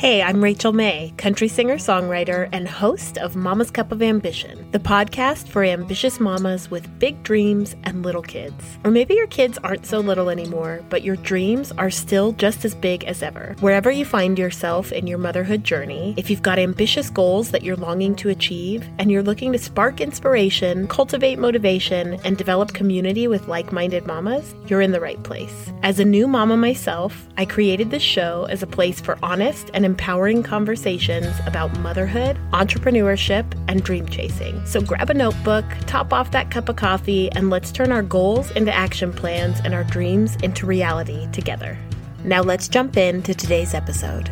Hey, I'm Rachel Mae, country singer songwriter and host of Mama's Cup of Ambition, the podcast for ambitious mamas with big dreams and little kids. Or maybe your kids aren't so little anymore, but your dreams are still just as big as ever. Wherever you find yourself in your motherhood journey, if you've got ambitious goals that you're longing to achieve, and you're looking to spark inspiration, cultivate motivation, and develop community with like minded mamas, you're in the right place. As a new mama myself, I created this show as a place for honest and empowering conversations about motherhood, entrepreneurship, and dream chasing. So grab a notebook, top off that cup of coffee, and let's turn our goals into action plans and our dreams into reality together. Now let's jump into today's episode.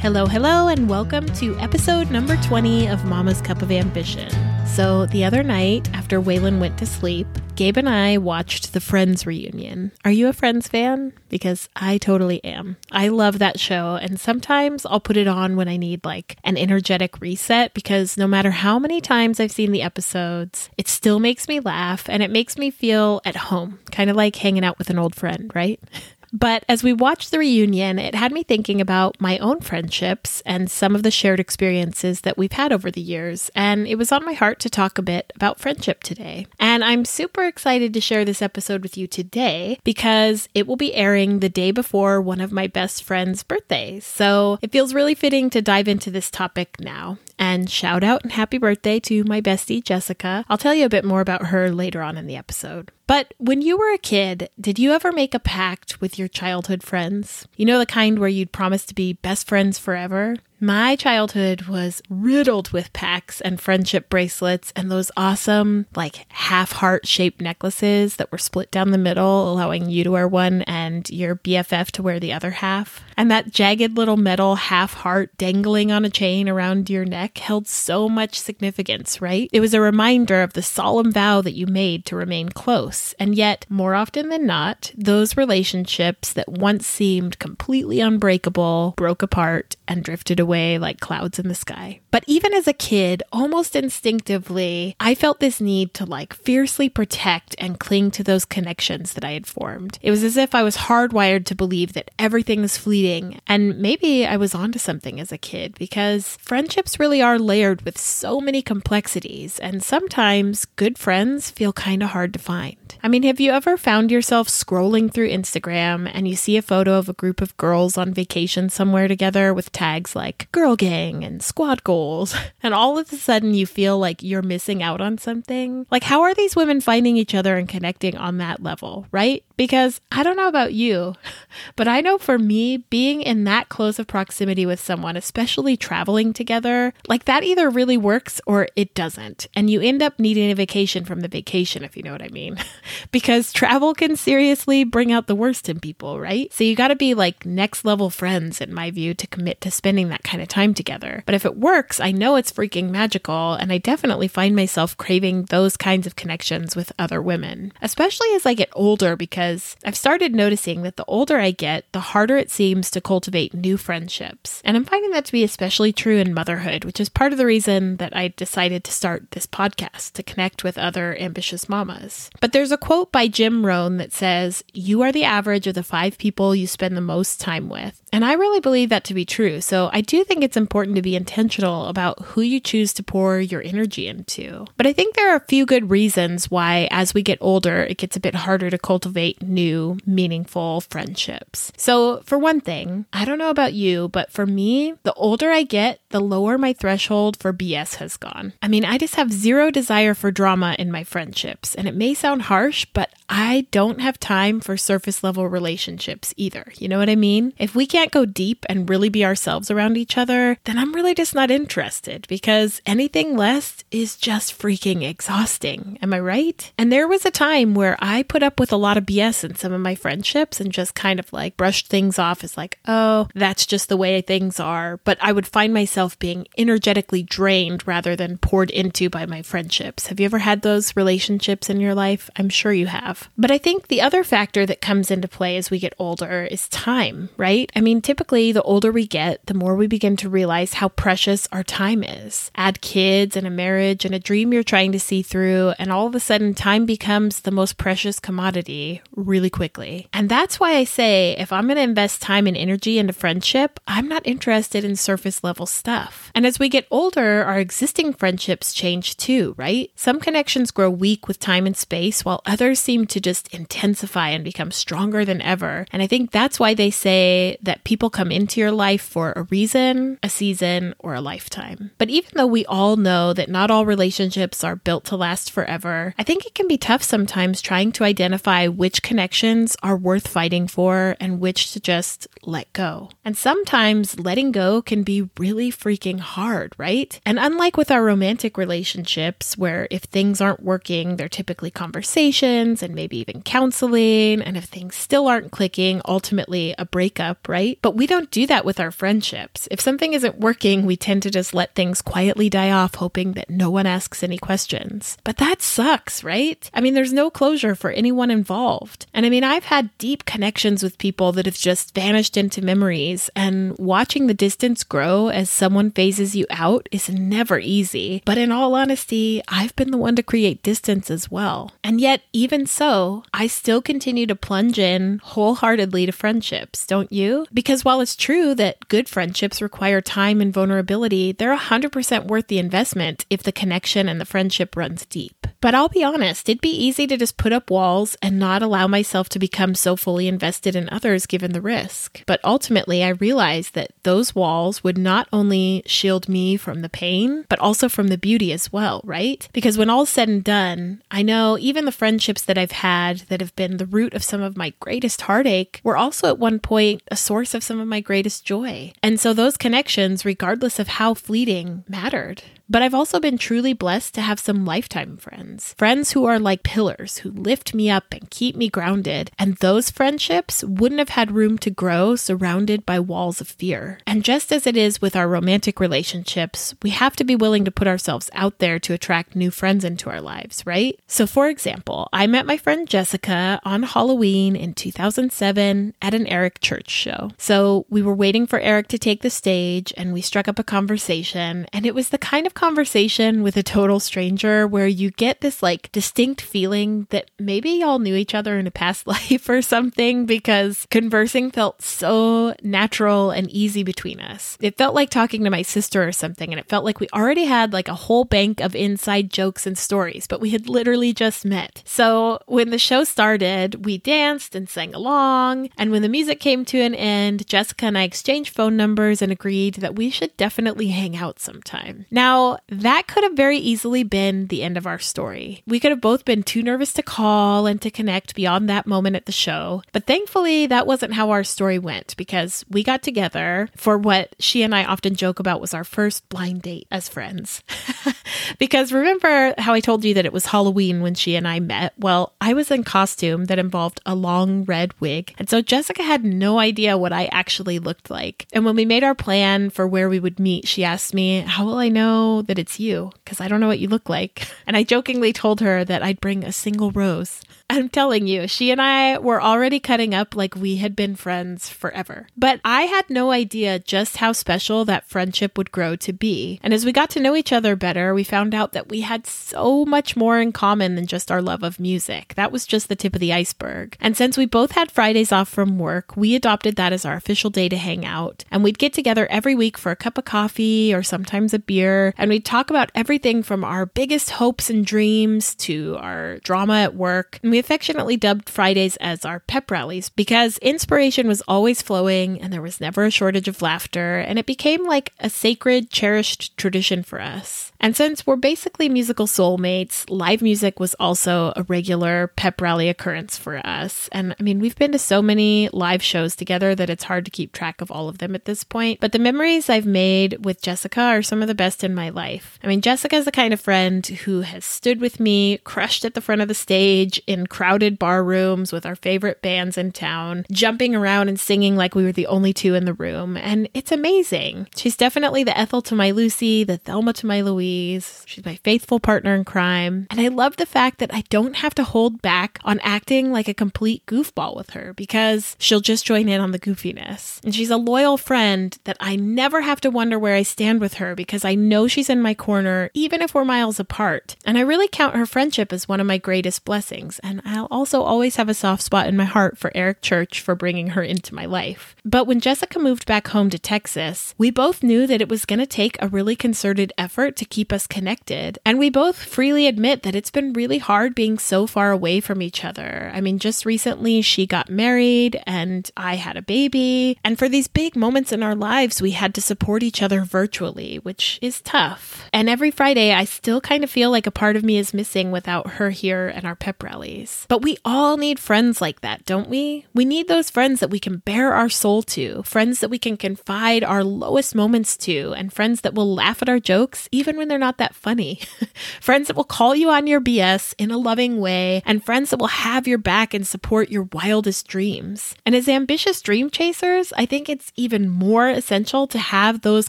Hello, hello, and welcome to episode number 20 of Mama's Cup of Ambition. So, the other night, after Waylon went to sleep, Gabe and I watched the Friends reunion. Are you a Friends fan? Because I totally am. I love that show, and sometimes I'll put it on when I need like an energetic reset because no matter how many times I've seen the episodes, it still makes me laugh and it makes me feel at home, kind of like hanging out with an old friend, right? But as we watched the reunion, it had me thinking about my own friendships and some of the shared experiences that we've had over the years. And it was on my heart to talk a bit about friendship today. And I'm super excited to share this episode with you today because it will be airing the day before one of my best friend's birthdays. So it feels really fitting to dive into this topic now. And shout out and happy birthday to my bestie, Jessica. I'll tell you a bit more about her later on in the episode. But when you were a kid, did you ever make a pact with your childhood friends? You know, the kind where you'd promise to be best friends forever? My childhood was riddled with packs and friendship bracelets and those awesome, like half heart shaped necklaces that were split down the middle, allowing you to wear one and your BFF to wear the other half. And that jagged little metal half heart dangling on a chain around your neck held so much significance, right? It was a reminder of the solemn vow that you made to remain close. And yet, more often than not, those relationships that once seemed completely unbreakable broke apart and drifted away away like clouds in the sky. But even as a kid, almost instinctively, I felt this need to like fiercely protect and cling to those connections that I had formed. It was as if I was hardwired to believe that everything is fleeting. And maybe I was onto something as a kid because friendships really are layered with so many complexities, and sometimes good friends feel kind of hard to find. I mean, have you ever found yourself scrolling through Instagram and you see a photo of a group of girls on vacation somewhere together with tags like like girl gang and squad goals, and all of a sudden you feel like you're missing out on something. Like, how are these women finding each other and connecting on that level, right? Because I don't know about you, but I know for me, being in that close of proximity with someone, especially traveling together, like that either really works or it doesn't. And you end up needing a vacation from the vacation, if you know what I mean. because travel can seriously bring out the worst in people, right? So you got to be like next level friends, in my view, to commit to spending that kind of time together. But if it works, I know it's freaking magical. And I definitely find myself craving those kinds of connections with other women, especially as I get older because because I've started noticing that the older I get, the harder it seems to cultivate new friendships. And I'm finding that to be especially true in motherhood, which is part of the reason that I decided to start this podcast to connect with other ambitious mamas. But there's a quote by Jim Rohn that says, You are the average of the five people you spend the most time with. And I really believe that to be true. So I do think it's important to be intentional about who you choose to pour your energy into. But I think there are a few good reasons why, as we get older, it gets a bit harder to cultivate new, meaningful friendships. So, for one thing, I don't know about you, but for me, the older I get, the lower my threshold for BS has gone. I mean, I just have zero desire for drama in my friendships. And it may sound harsh, but I don't have time for surface level relationships either. You know what I mean? If we can't go deep and really be ourselves around each other, then I'm really just not interested because anything less is just freaking exhausting. Am I right? And there was a time where I put up with a lot of BS in some of my friendships and just kind of like brushed things off as like, oh, that's just the way things are. But I would find myself being energetically drained rather than poured into by my friendships. Have you ever had those relationships in your life? I'm sure you have. But I think the other factor that comes into play as we get older is time, right? I mean, mean, typically, the older we get, the more we begin to realize how precious our time is. Add kids and a marriage and a dream you're trying to see through, and all of a sudden, time becomes the most precious commodity really quickly. And that's why I say if I'm going to invest time and energy into friendship, I'm not interested in surface level stuff. And as we get older, our existing friendships change too, right? Some connections grow weak with time and space, while others seem to just intensify and become stronger than ever. And I think that's why they say that people come into your life for a reason, a season, or a lifetime. But even though we all know that not all relationships are built to last forever, I think it can be tough sometimes trying to identify which connections are worth fighting for and which to just let go. And sometimes letting go can be really freaking hard, right? And unlike with our romantic relationships, where if things aren't working, they're typically conversations and maybe even counseling. And if things still aren't clicking, ultimately a breakup, right? But we don't do that with our friendships. If something isn't working, we tend to just let things quietly die off, hoping that no one asks any questions. But that sucks, right? I mean, there's no closure for anyone involved. And I mean, I've had deep connections with people that have just vanished into memories, and watching the distance grow as someone phases you out is never easy. But in all honesty, I've been the one to create distance as well. And yet, even so, I still continue to plunge in wholeheartedly to friendships, don't you? Because while it's true that good friendships require time and vulnerability, they're 100% worth the investment if the connection and the friendship runs deep. But I'll be honest, it'd be easy to just put up walls and not allow myself to become so fully invested in others given the risk. But ultimately, I realized that those walls would not only shield me from the pain, but also from the beauty as well, right? Because when all's said and done, I know even the friendships that I've had that have been the root of some of my greatest heartache were also at one point a source of some of my greatest joy. And so those connections, regardless of how fleeting, mattered. But I've also been truly blessed to have some lifetime friends. Friends who are like pillars, who lift me up and keep me grounded. And those friendships wouldn't have had room to grow surrounded by walls of fear. And just as it is with our romantic relationships, we have to be willing to put ourselves out there to attract new friends into our lives, right? So, for example, I met my friend Jessica on Halloween in 2007 at an Eric Church show. So, we were waiting for Eric to take the stage and we struck up a conversation. And it was the kind of conversation with a total stranger where you get this like distinct feeling that maybe y'all knew each other in a past life or something because conversing felt so natural and easy between us. It felt like talking to my sister or something, and it felt like we already had like a whole bank of inside jokes and stories, but we had literally just met. So when the show started, we danced and sang along, and when the music came to an end, Jessica and I exchanged phone numbers and agreed that we should definitely hang out sometime. Now, that could have very easily been the end of our story. We could have both been too nervous to call and to connect beyond that moment at the show. But thankfully, that wasn't how our story went because we got together for what she and I often joke about was our first blind date as friends. because remember how I told you that it was Halloween when she and I met? Well, I was in costume that involved a long red wig. And so Jessica had no idea what I actually looked like. And when we made our plan for where we would meet, she asked me, How will I know that it's you because I don't know what you look like. And I jokingly told her that I'd bring a single rose. I'm telling you, she and I were already cutting up like we had been friends forever. But I had no idea just how special that friendship would grow to be. And as we got to know each other better, we found out that we had so much more in common than just our love of music. That was just the tip of the iceberg. And since we both had Fridays off from work, we adopted that as our official day to hang out. And we'd get together every week for a cup of coffee or sometimes a beer. And we'd talk about everything from our biggest hopes and dreams to our drama at work. And we affectionately dubbed Fridays as our pep rallies because inspiration was always flowing and there was never a shortage of laughter, and it became like a sacred, cherished tradition for us. And since we're basically musical soulmates, live music was also a regular pep rally occurrence for us. And I mean, we've been to so many live shows together that it's hard to keep track of all of them at this point. But the memories I've made with Jessica are some of the best in my life. I mean, Jessica is the kind of friend who has stood with me, crushed at the front of the stage in crowded bar rooms with our favorite bands in town, jumping around and singing like we were the only two in the room. And it's amazing. She's definitely the Ethel to my Lucy, the Thelma to my Louise. She's my faithful partner in crime. And I love the fact that I don't have to hold back on acting like a complete goofball with her because she'll just join in on the goofiness. And she's a loyal friend that I never have to wonder where I stand with her because I know she's in my corner, even if we're miles apart. And I really count her friendship as one of my greatest blessings. And I'll also always have a soft spot in my heart for Eric Church for bringing her into my life. But when Jessica moved back home to Texas, we both knew that it was going to take a really concerted effort to keep us connected. And we both freely admit that it's been really hard being so far away from each other. I mean, just recently she got married and I had a baby. And for these big moments in our lives, we had to support each other virtually, which is tough. And every Friday, I still kind of feel like a part of me is missing without her here and our pep rallies. But we all need friends like that, don't we? We need those friends that we can bare our soul to, friends that we can confide our lowest moments to, and friends that will laugh at our jokes even when they're not that funny. friends that will call you on your BS in a loving way, and friends that will have your back and support your wildest dreams. And as ambitious dream chasers, I think it's even more essential to have those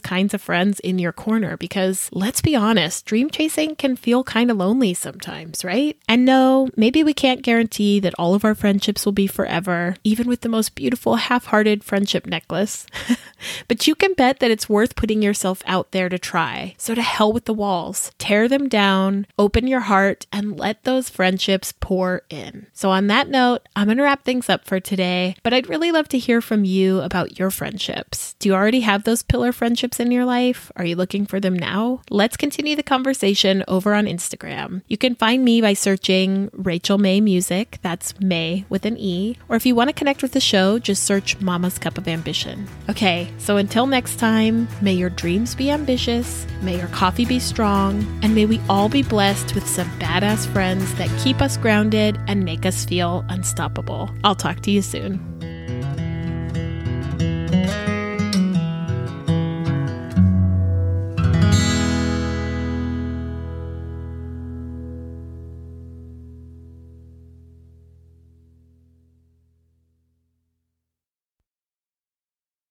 kinds of friends in your corner because let's be honest, dream chasing can feel kind of lonely sometimes, right? And no, maybe we can't guarantee that all of our friendships will be forever, even with the most beautiful half hearted friendship necklace. but you can bet that it's worth putting yourself out there to try. So to hell with the walls, tear them down, open your heart, and let those friendships pour in. So on that note, I'm going to wrap things up for today, but I'd really love to hear from you about your friendships. Do you already have those pillar friendships in your life? Are you looking for them now? Let's continue the conversation over on Instagram. You can find me by searching Rachel Mae Music, that's Mae with an E, or if you want to connect with the show, just search Mama's Cup of Ambition. Okay, so until next time, may your dreams be ambitious, may your coffee be strong, and may we all be blessed with some badass friends that keep us grounded and make us feel unstoppable. I'll talk to you soon.